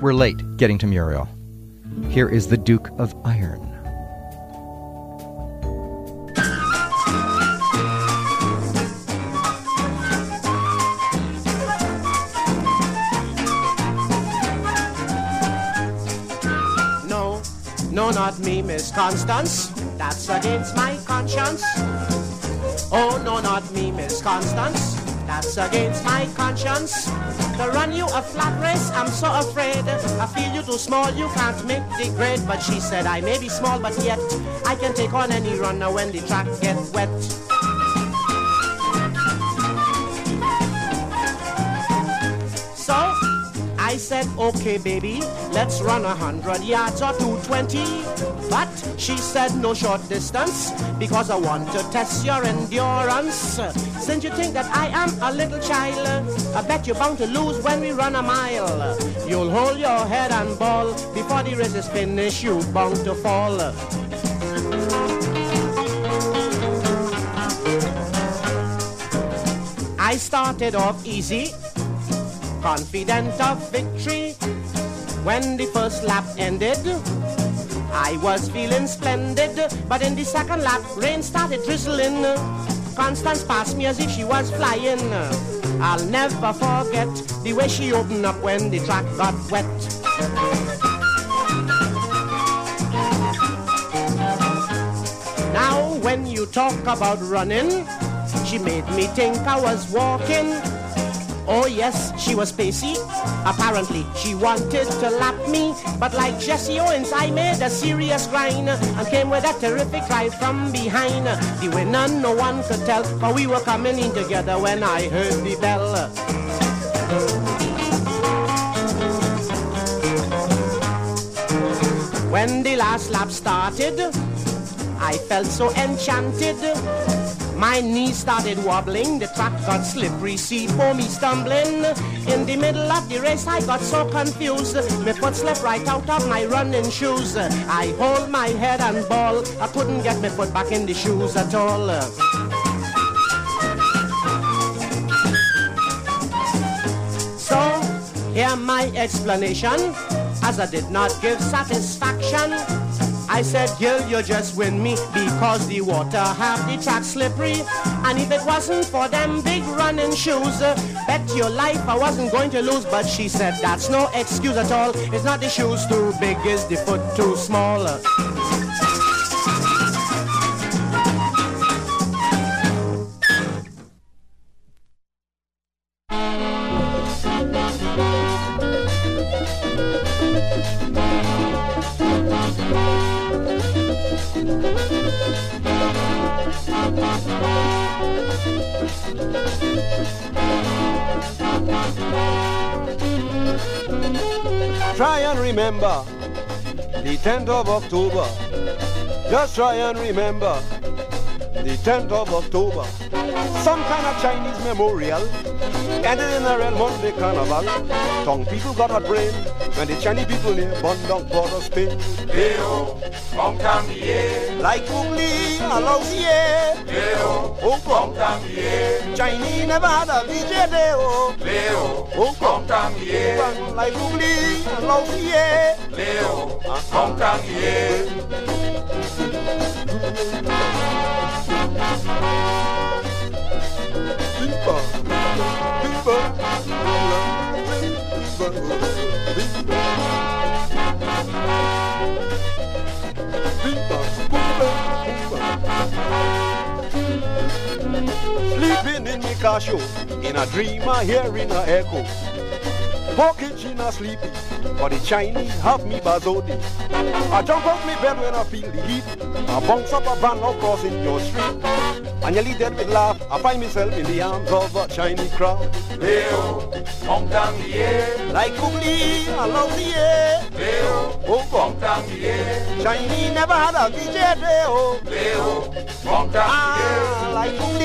We're late getting to Muriel. Here is the Duke of Iron. No, no, not me, Miss Constance. That's against my conscience. Oh, no, not me, Miss Constance. That's against my conscience. To run you a flat race, I'm so afraid. I feel you too small, you can't make the grade. But she said I may be small, but yet I can take on any runner when the track gets wet. I said, okay, baby, let's run a hundred yards or 220. But she said, no short distance, because I want to test your endurance. Since you think that I am a little child, I bet you're bound to lose when we run a mile. You'll hold your head and ball, before the race is finished, you're bound to fall. I started off easy, confident of victory. When the first lap ended, I was feeling splendid. But in the second lap, rain started drizzling. Constance passed me as if she was flying. I'll never forget the way she opened up when the track got wet. Now, when you talk about running, she made me think I was walking. Oh yes, she was pacey. Apparently, she wanted to lap me. But like Jesse Owens, I made a serious grind and came with a terrific ride from behind. The winner, no one could tell, for we were coming in together when I heard the bell. When the last lap started, I felt so enchanted. My knees started wobbling, the track got slippery, see for me stumbling. In the middle of the race, I got so confused. My foot slipped right out of my running shoes. I hold my head and ball, I couldn't get my foot back in the shoes at all. So, hear my explanation, as I did not give satisfaction. I said, girl, you just win me because the water have the track slippery. And if it wasn't for them big running shoes, uh, bet your life I wasn't going to lose. But she said, that's no excuse at all. It's not the shoes too big, it's the foot too small. And remember the 10th of October. Just try and remember the 10th of October. Some kind of Chinese memorial ended in a real Monday carnival. Tong people got a brain when the Chinese people near bun down Port of Spain. Leo, Hong Kong yeah. Like Ugly, Alausier. Leo, Oh, Hong come. Kong yeah. Chinese never had a VJ day, oh. Leo, Oh, Hong come. Kong yeah. Like Ugly, Alausier. Leo, Hong Kong yeah. Viva, viva, Sleeping in the show, in a dream I hear in a echo. Pocket in a sleepy, but the Chinese have me bazodi. I jump off my bed when I feel the heat. I bounce up a van or crossing your street. And nearly dead with laugh, I find myself in the arms of a Chinese crowd. Leo, Hong Kong yeah. Like Ugly, I love the air. Leo, Oh, Hong come. Kong yeah. Chinese never had a VJ oh. Leo, Hong Kong Ah, yeah. like Ugly,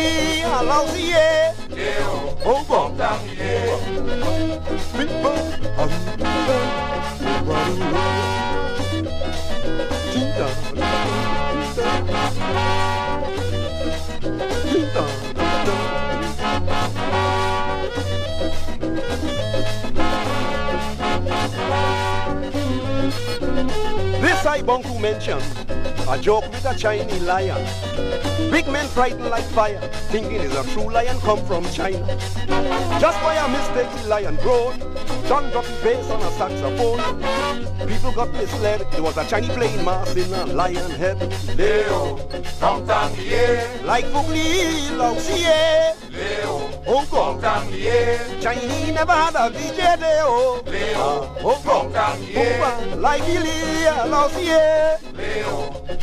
This I Bunku mention, a joke with a Chinese lion. Big men frightened like fire, thinking is a true lion come from China. Just by a mistake, the lion grown. John dropped his bass on a saxophone. People got misled, it was a Chinese playing mass in a lion head. Leo, Tom Tam Ye, Like Fugli, Lao Xie, Leo, Hong Kong. Ye, Chinese never had a VJ Deo. Leo, Hong Kong. Tom Tam Ye, Hong Kong. Like Ili, Lao Xie. Leo,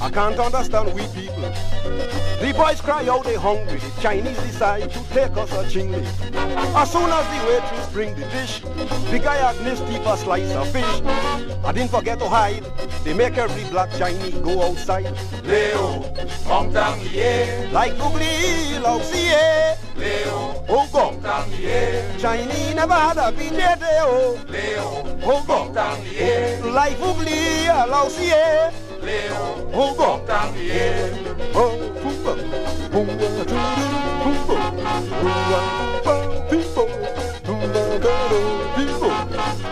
I can't understand we people. The boys cry out they hungry. The Chinese decide to take us a chingly. As soon as the waitress bring the dish, the guy Agnes deep a slice of fish. I didn't forget to hide. They make every black Chinese go outside. Leo, Tom Tam Ye, Like Googly, Lao Xie, Leo, Tom Kong. Tam Ye, Chinese never had a VJ Deo. Oh. Leo, Hong Tom Kong. Tam Ye, Like Googly, Lao Gado, People, Pumba, Pumba,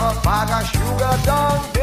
and they a bag of sugar down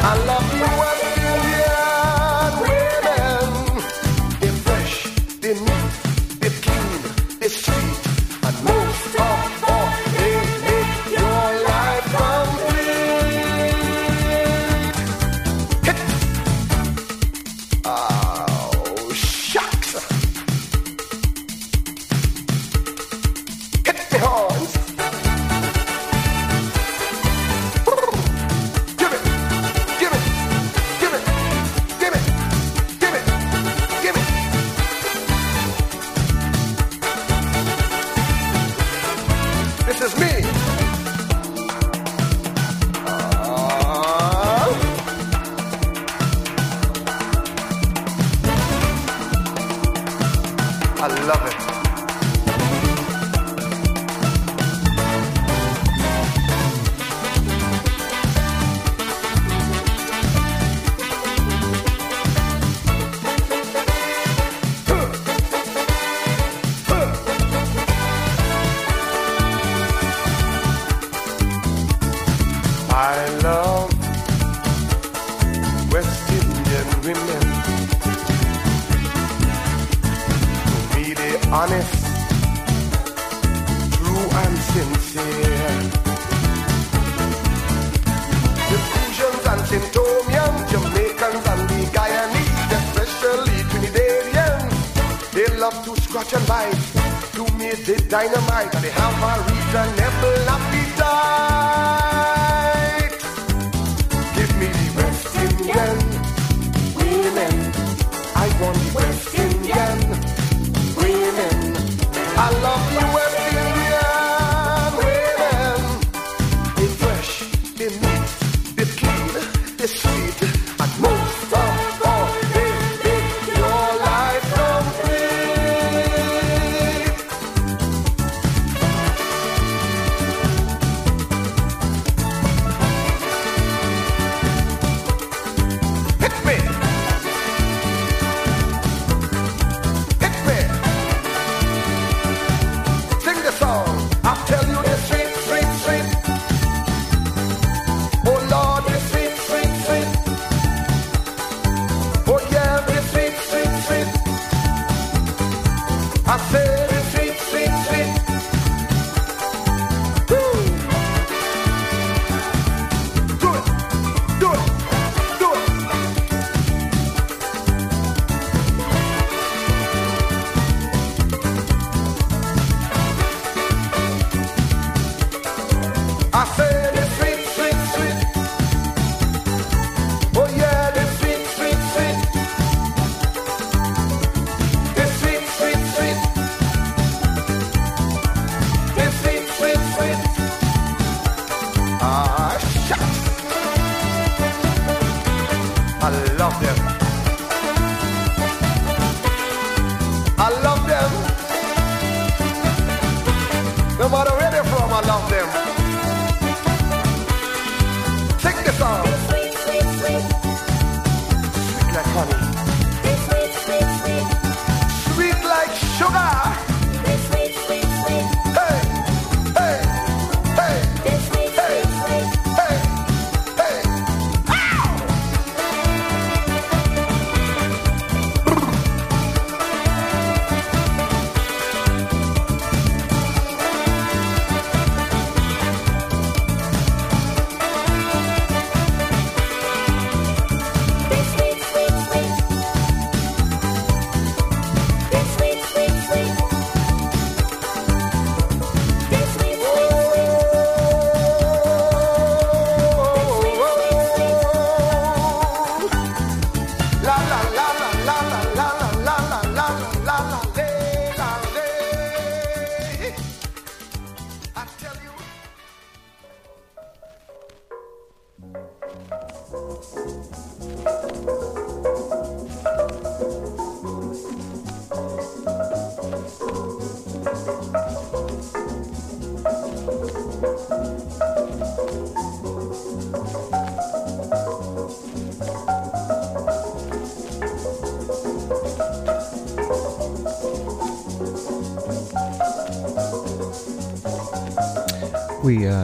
I love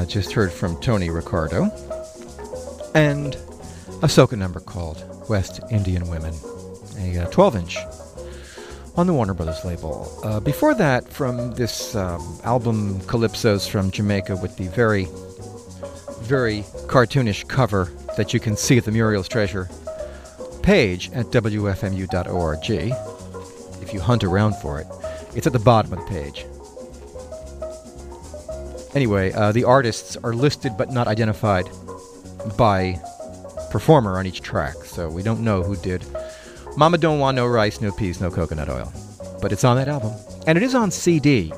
uh, just heard from Tony Ricardo and a soca number called West Indian Women, a 12 inch on the Warner Brothers label. Uh, before that, from this um, album Calypsos from Jamaica with the very, very cartoonish cover that you can see at the Muriel's Treasure page at WFMU.org. If you hunt around for it, it's at the bottom of the page. Anyway, uh, the artists are listed but not identified by performer on each track, so we don't know who did Mama Don't Want No Rice, No Peas, No Coconut Oil. But it's on that album. And it is on CD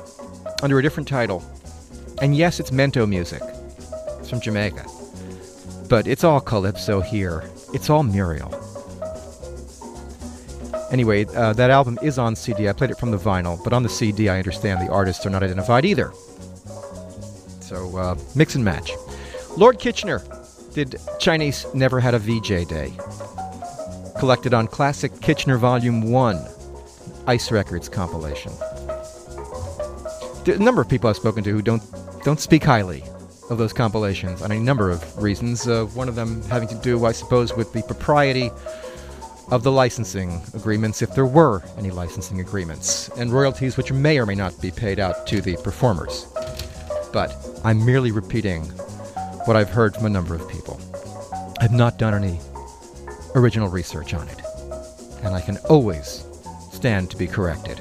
under a different title. And yes, it's Mento music. It's from Jamaica. But it's all Calypso here. It's all Muriel. Anyway, uh, that album is on CD. I played it from the vinyl, but on the CD, I understand the artists are not identified either. So uh, mix and match. Lord Kitchener did Chinese Never Had a VJ Day. Collected on Klassic Kitchener Volume 1, Ice Records compilation. A number of people I've spoken to who don't don't speak highly of those compilations on a number of reasons. Uh, one of them having to do, I suppose, with the propriety of the licensing agreements, if there were any licensing agreements, and royalties which may or may not be paid out to the performers but I'm merely repeating what I've heard from a number of people. I've not done any original research on it, and I can always stand to be corrected.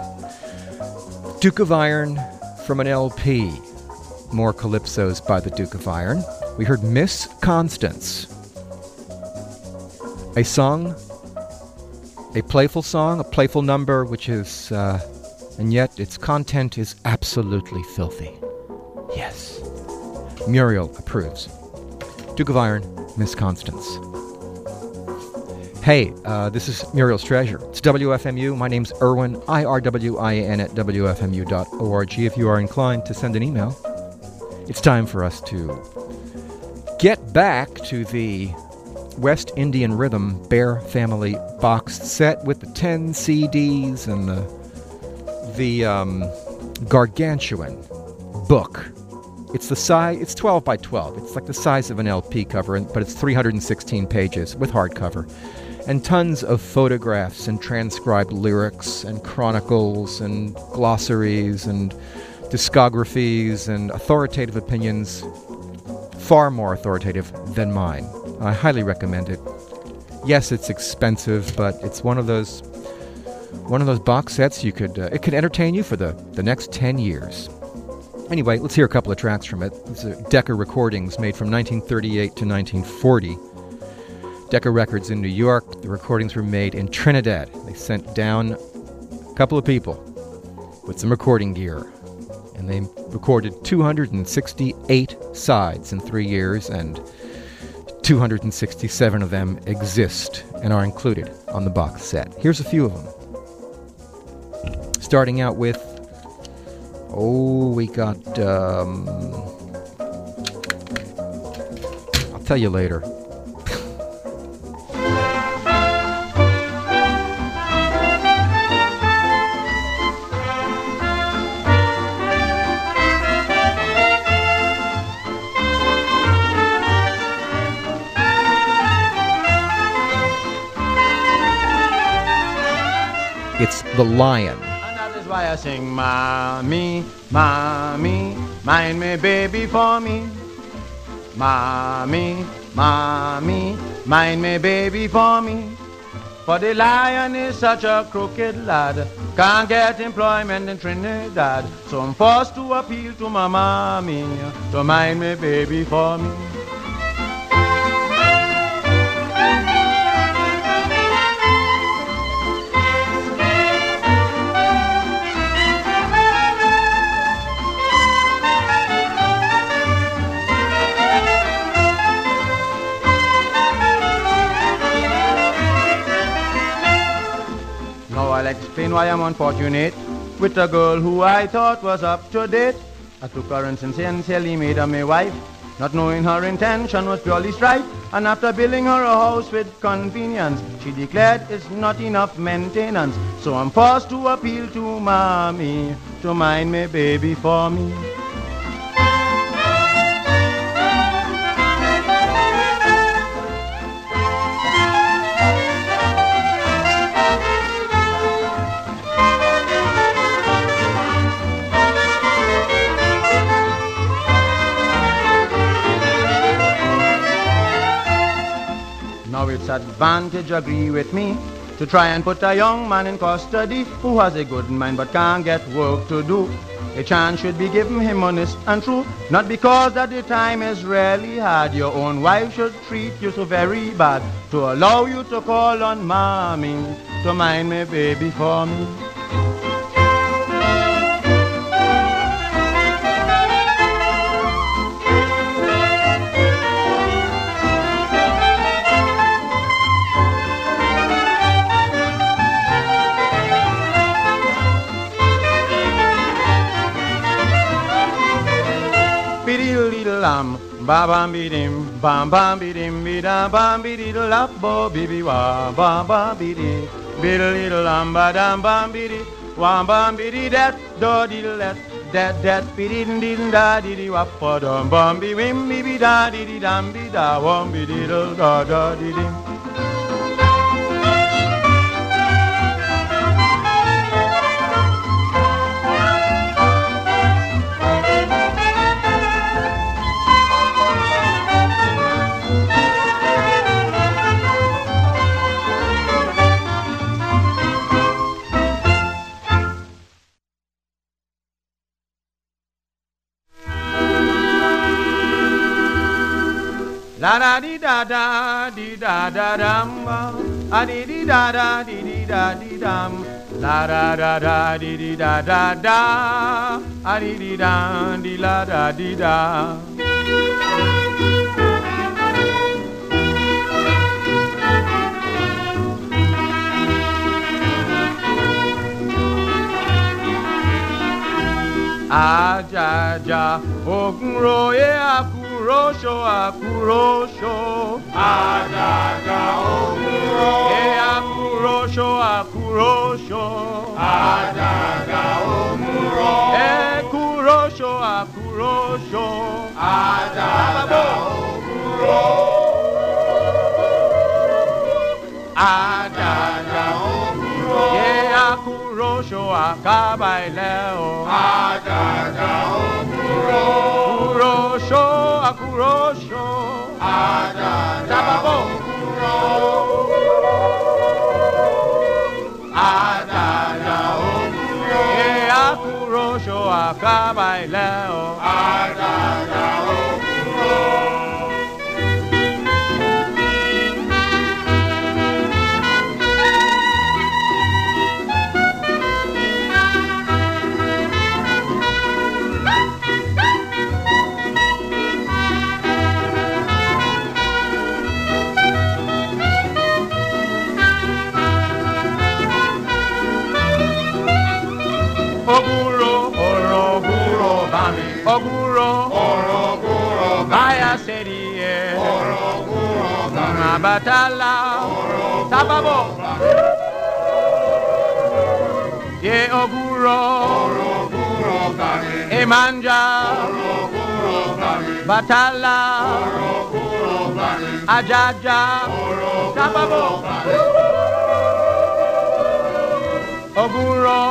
Duke of Iron from an LP. More calypsos by the Duke of Iron. We heard Miss Constance. A song, a playful song, a playful number, which is, uh, and yet its content is absolutely filthy. Yes. Muriel approves. Duke of Iron, Miss Constance. Hey, uh, this is Muriel's Treasure. It's WFMU. My name's Irwin, I R W I N at WFMU.org. If you are inclined to send an email, it's time for us to get back to the West Indian Rhythm Bear Family box set with the 10 CDs and the, the um, gargantuan book. It's the size. It's 12 by 12. It's like the size of an LP cover, but it's 316 pages with hardcover, and tons of photographs and transcribed lyrics and chronicles and glossaries and discographies and authoritative opinions, far more authoritative than mine. I highly recommend it. Yes, it's expensive, but it's one of those one of those box sets you could uh, it could entertain you for the the next 10 years. Anyway, let's hear a couple of tracks from it. These are Decca recordings made from 1938 to 1940. Decca Records in New York. The recordings were made in Trinidad. They sent down a couple of people with some recording gear. And they recorded 268 sides in three years, and 267 of them exist and are included on the box set. Here's a few of them. Starting out with Oh, we got um, I'll Tell you later. It's The Lion. I sing, Mommy, Mommy, mind me, baby, for me. Mommy, Mommy, mind me, baby, for me. For the lion is such a crooked lad, can't get employment in Trinidad. So I'm forced to appeal to my mommy to mind me, baby, for me. Why I'm unfortunate with a girl who I thought was up to date. I took her and sincerely made her my wife, not knowing her intention was purely strife. And after building her a house with convenience, she declared it's not enough maintenance. So I'm forced to appeal to mommy to mind me baby for me. It's advantage, agree with me, to try and put a young man in custody who has a good mind but can't get work to do. A chance should be given him honest and true, not because that the time is really hard. Your own wife should treat you so very bad to allow you to call on mommy to mind me baby for me. Ba bam bi dim, bam bam bi dim, bi da bam bi di la bo bi bi wa, ba ba bi di, bi di lam, ba dam bam bi di, wa bam bi di dat, do di let, dat dat bi di di da di di wa pa dum bam bi wim bi bi da di di dam bi da wam bi di da da da di La da di da da di da da dum a di di da da di di da di dum. La da da da di di da da da. A di di da di la da di da. Ajaja ogunro e akurosho akurosho Ajaja òwúrọ̀. e akurosho akurosho Ajaja òwúrọ̀. e kurosho akurosho Ajaja òwúrọ̀. Ajaja òwúrọ̀. e akurosho akabaile o Ajaja òwúrọ̀. Kurosho akurosho Ajaja Tababo. òwúrọ̀. Ajaja òwúrọ̀. e akurosho akabaile o Ajaja batala Sababo Ye oguro Emanja Batala Ajaja Sababo Oguro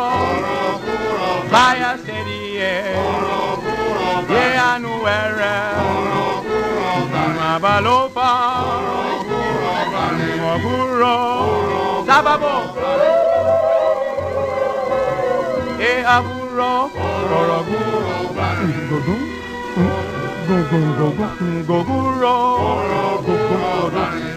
Baya Sedie Ye Anuere Mabalopa Mwaburo Sábàbọ̀. E aburo Oroguro Gogun Gogun Gogun Goguro Oroguro Dani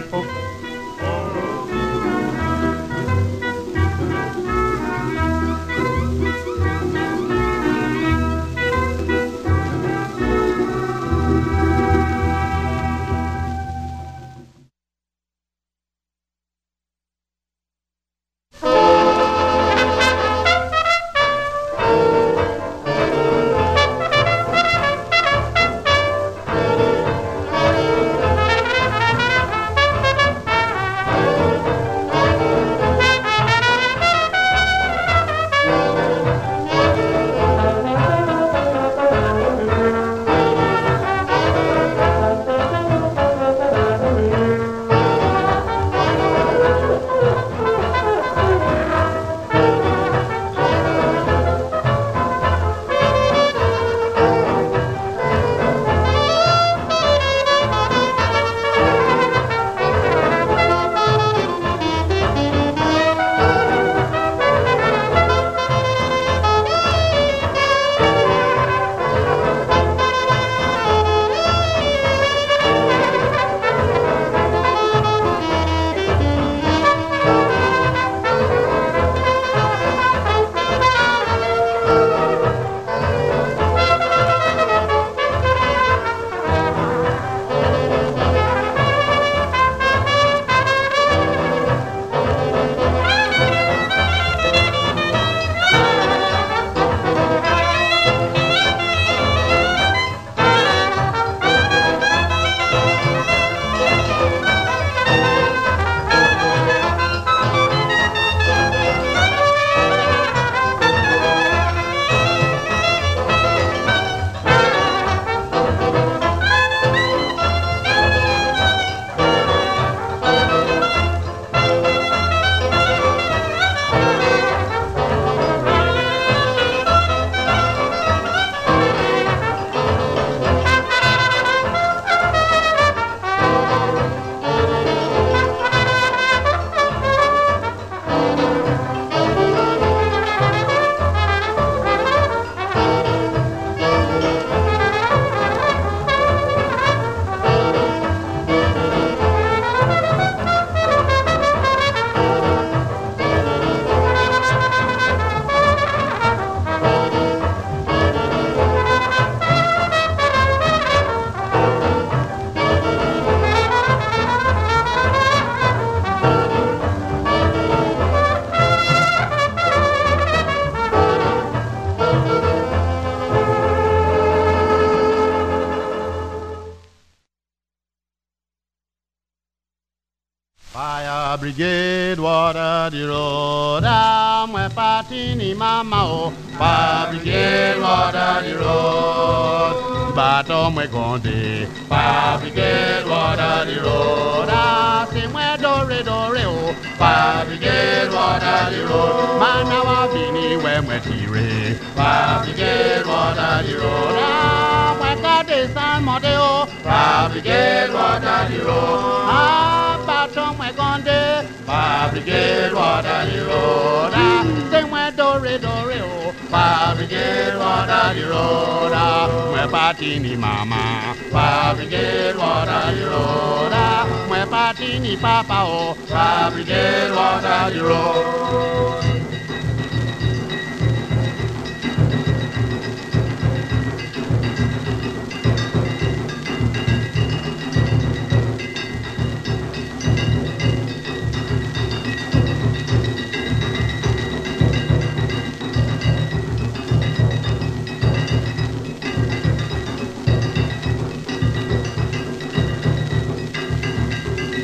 patini mama Fabricate water Girona Mue patini papa oh Fabricate water Girona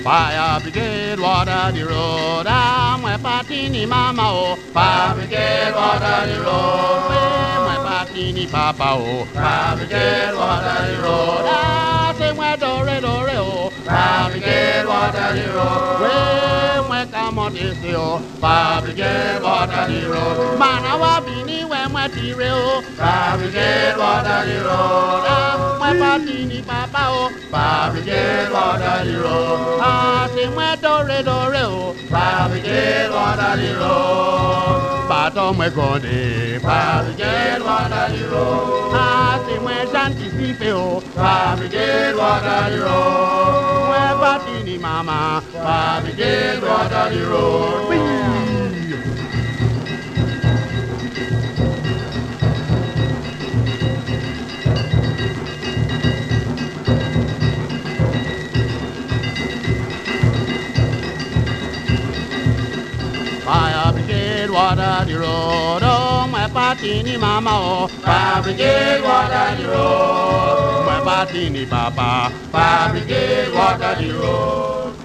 Fire brigade, water the road. Ah, my patini mama oh. Fire brigade, water the road. Eh, my patini papa oh. Fire brigade, water the road. Ah, say my dore dore oh. Brigade, water the road. Way my come on oh. Fire brigade, water the road. Man, I wa bini when my tire oh. Brigade, water the road. Ah, my patini papa oh. Fire brigade, water the road. Ah, say my dore dore oh. Fire brigade, water the road. Bàtọ̀. Fire brigade, water the road. Ah, say my shanty sípe o. Fire brigade, water the road. Wẹ́ patini mama. Fire brigade, water the road. My patini mama. Fire brigade, water the road. My patini papa. Fire brigade, water the road.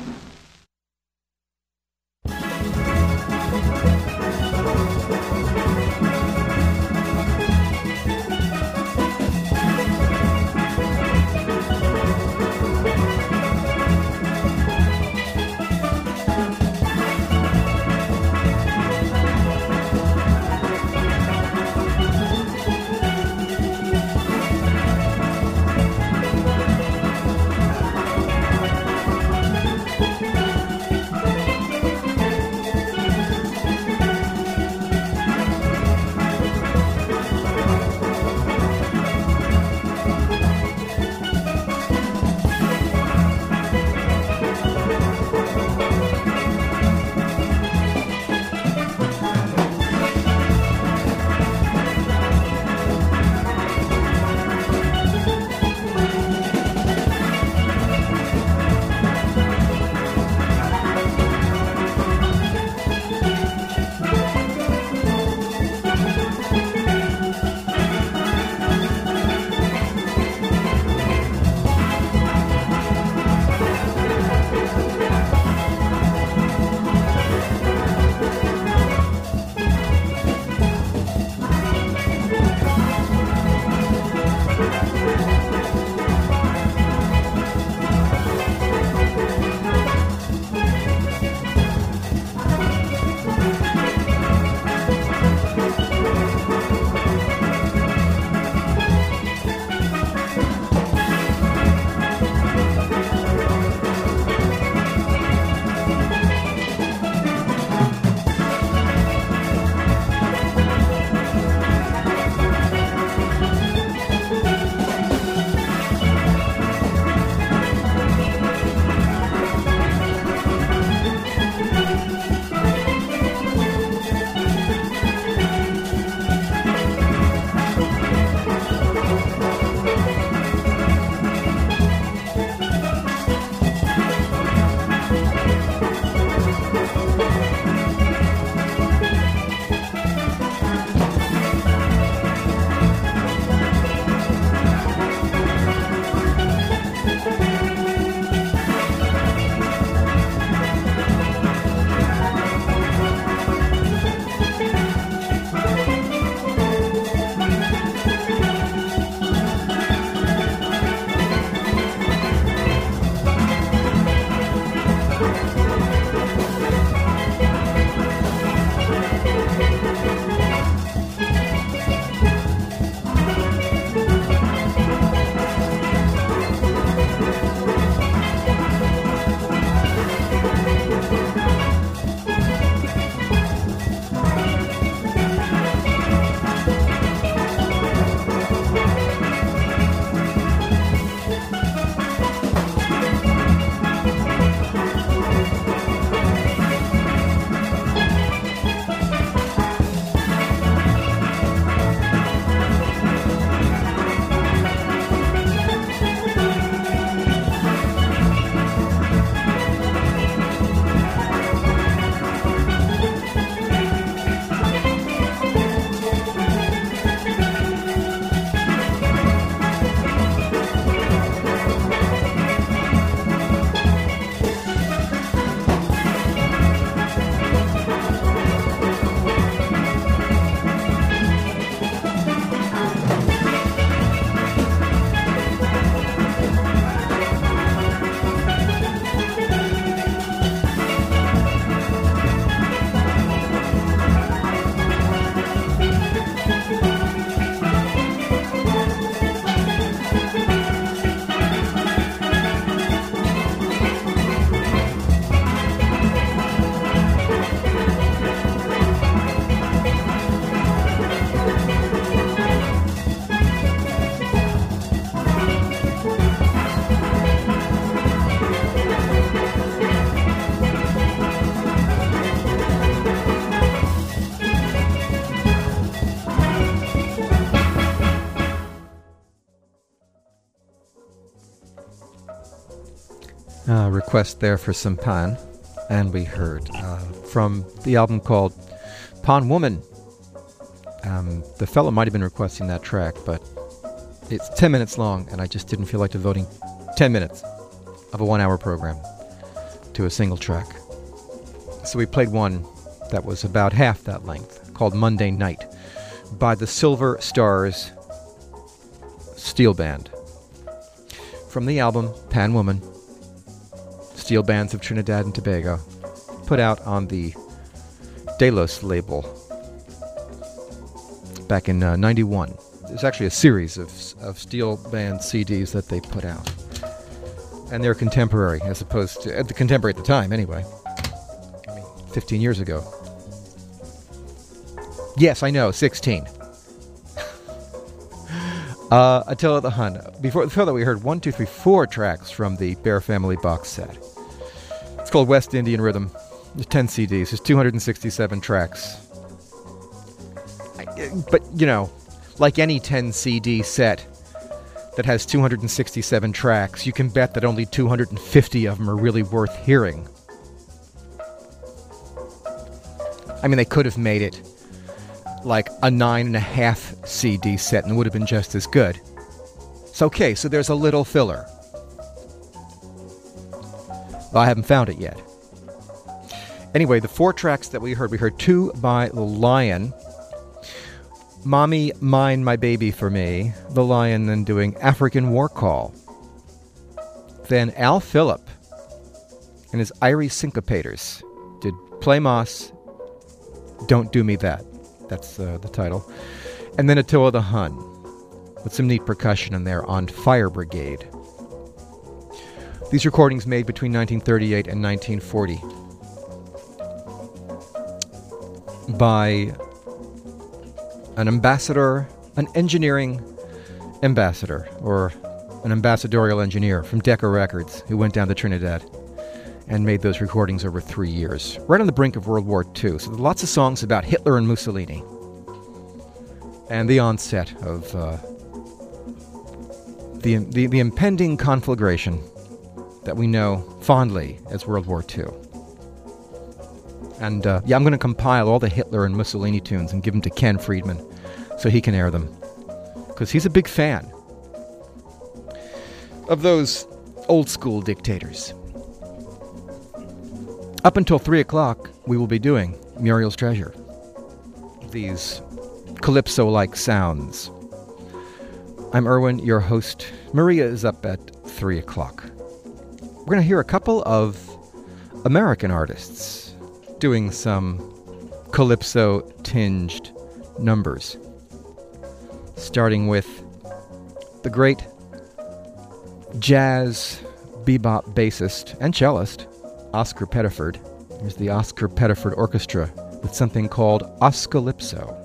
Request there for some pan, and we heard uh, from the album called Pan Woman. Um, the fellow might have been requesting that track, but it's 10 minutes long, and I just didn't feel like devoting 10 minutes of a one hour program to a single track. So we played one that was about half that length, called Monday Night, by the Silver Stars Steel Band. From the album Pan Woman, Steel Bands of Trinidad and Tobago, put out on the Delos label back in uh, 91. There's actually a series of, of steel band CDs that they put out. And they're contemporary, as opposed to, at the contemporary at the time, anyway. I mean, 15 years ago. Yes, I know, 16. uh, Atilla the Hun. Before, before that, we heard one, two, three, four tracks from the Bear Family box set. It's called West Indian Rhythm. There's 10 CDs. There's 267 tracks. Uh, but, you know, like any 10 CD set that has 267 tracks, you can bet that only 250 of them are really worth hearing. I mean, they could have made it like a nine and a half CD set and it would have been just as good. It's okay, so there's a little filler. I haven't found it yet. Anyway, the four tracks that we heard, we heard two by The Lion. Mommy, Mine My Baby for Me, The Lion then doing African War Call. Then Al Philip and his Iere Syncopators did Play Mass, Don't Do Me That. That's uh, the title. And then Atilla the Hun with some neat percussion in there on Fire Brigade. These recordings made between 1938 and 1940 by an ambassador, an engineering ambassador, or an ambassadorial engineer from Decca Records who went down to Trinidad and made those recordings over three years, right on the brink of World War II. So lots of songs about Hitler and Mussolini and the onset of uh, the, the, the impending conflagration that we know fondly as World War II. And uh, yeah, I'm going to compile all the Hitler and Mussolini tunes and give them to Ken Freedman so he can air them. Because he's a big fan of those old school dictators. Up until 3 o'clock, we will be doing Muriel's Treasure. These calypso like sounds. I'm Irwin, your host. Maria is up at 3 o'clock. We're going to hear a couple of American artists doing some calypso tinged numbers. Starting with the great jazz bebop bassist and cellist, Oscar Pettiford. Here's the Oscar Pettiford Orchestra with something called Oscalypso.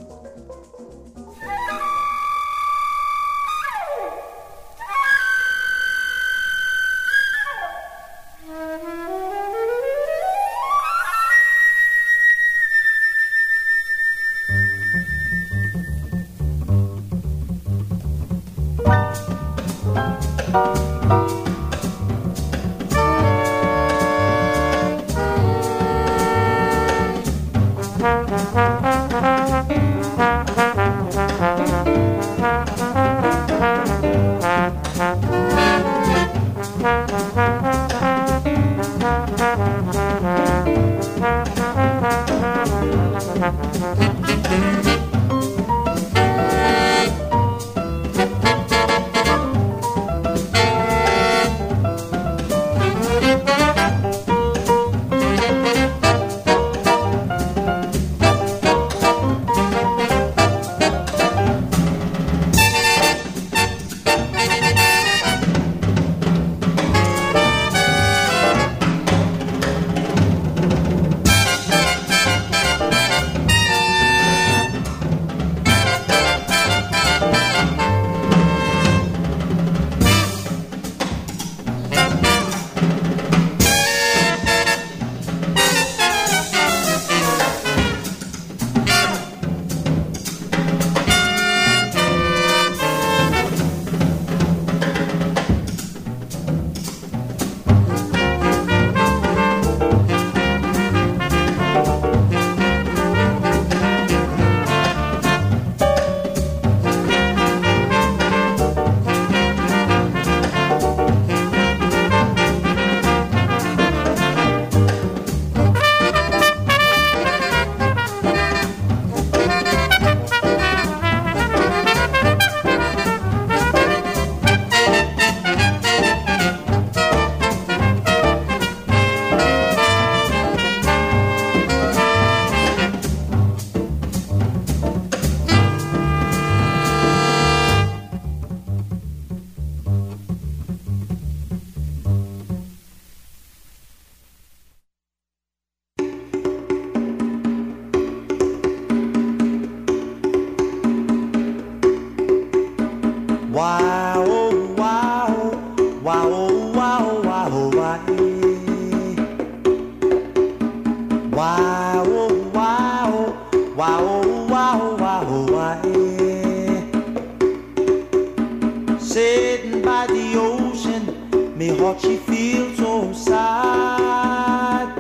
Sitting by the ocean, me heart she feels so sad.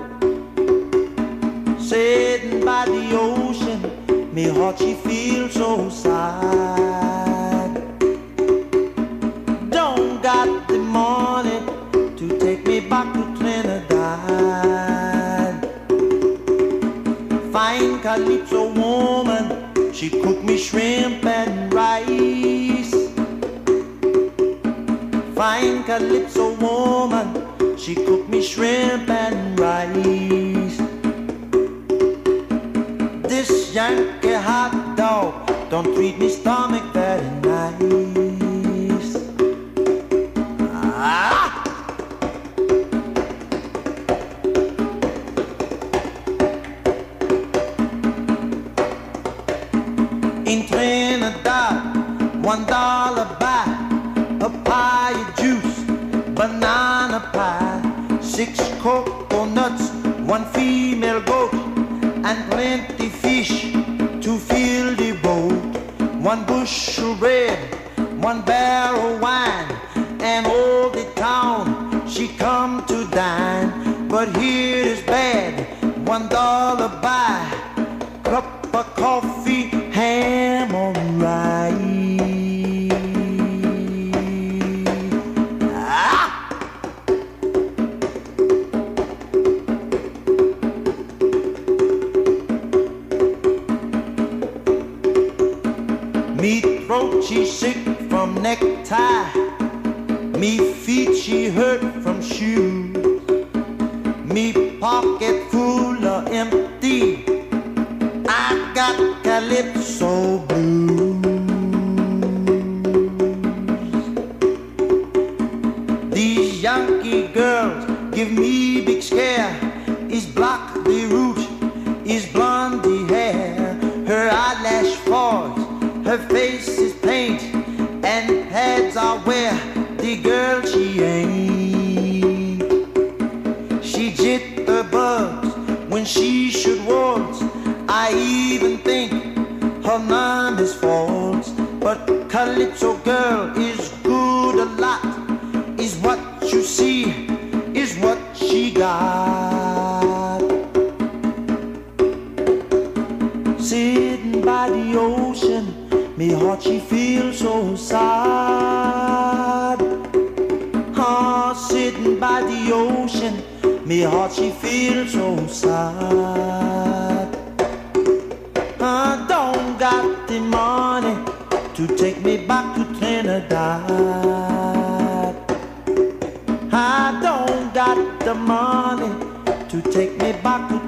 Sitting by the ocean, me heart she feels so sad. She cook me shrimp and rice. Fine calypso woman, she cook me shrimp and rice. This Yankee hot dog don't treat me stomach very nice. Six coconuts, one female goat, and plenty fish to fill the boat. One bushel bread, one barrel wine, and all the town she come to dine. But here is bad, one dollar buy, cup of coffee, sick from necktie. Me feet she hurt from shoes. Me pocket full of empty. I got calypso blues. These Yankee girls give me big scare. Is black the root? Is blonde the hair? Her eyelash falls, her face her name is false. But Calypso girl is good a lot. Is what you see, is what she got. Sitting by the ocean, me heart she feels so sad. Ah, sitting by the ocean, me heart she feels so sad. Me back to Trinidad. I don't got the money to take me back to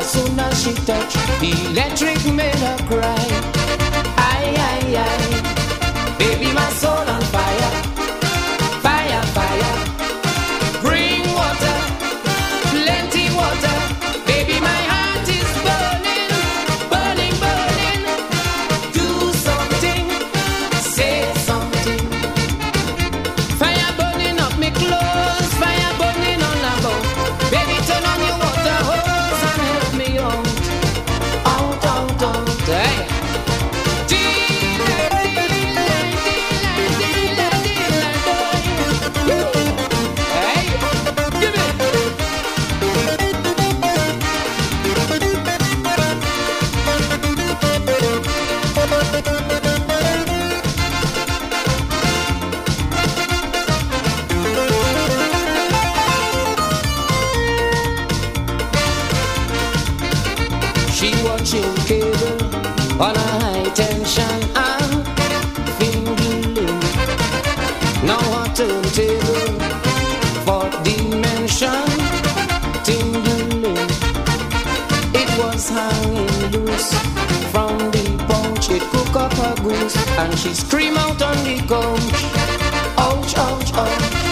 As soon as she touched, the electric made her cry. Aye, aye, aye. Baby, my soul on fire. ocean tingling. It was hanging loose from the pouch. It cooked up a goose and she screamed out on the couch. Ouch, ouch, ouch.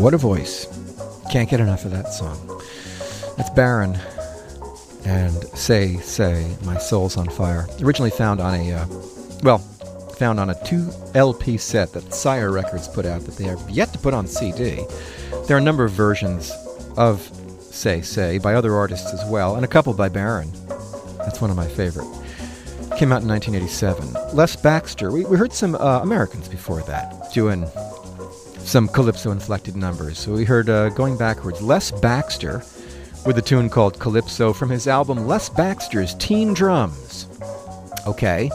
What a voice. Can't get enough of that song. That's Baron and Say, Say, My Soul's on Fire. Originally found on a, uh, well, found on a 2 LP set that Sire Records put out that they have yet to put on CD. There are a number of versions of Say, Say by other artists as well, and a couple by Baron. That's one of my favorite. Came out in 1987. Les Baxter, we, we heard some uh, Americans before that doing some calypso inflected numbers. So we heard uh, going backwards Les Baxter with a tune called Calypso from his album Les Baxter's Teen Drums. Okay.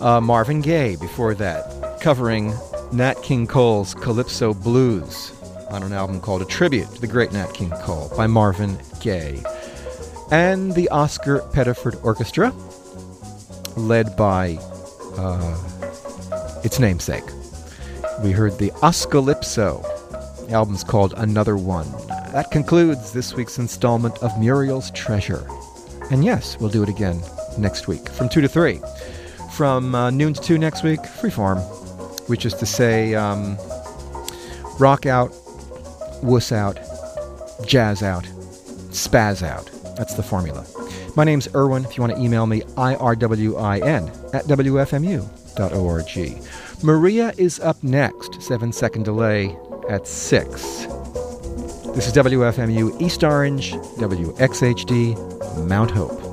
Uh, Marvin Gaye before that, covering Nat King Cole's Calypso Blues on an album called A Tribute to the Great Nat King Cole by Marvin Gaye. And the Oscar Pettiford Orchestra, led by uh, its namesake. We heard the Oscalypso. The album's called Another One. That concludes this week's installment of Muriel's Treasure. And yes, we'll do it again next week from 2 to 3. From uh, noon to 2 next week, freeform, which is to say, um, rock out, wuss out, jazz out, spaz out. That's the formula. My name's Irwin. If you want to email me, irwin at wfmu.org. Maria is up next, seven second delay at 6. This is WFMU East Orange, WXHD, Mount Hope.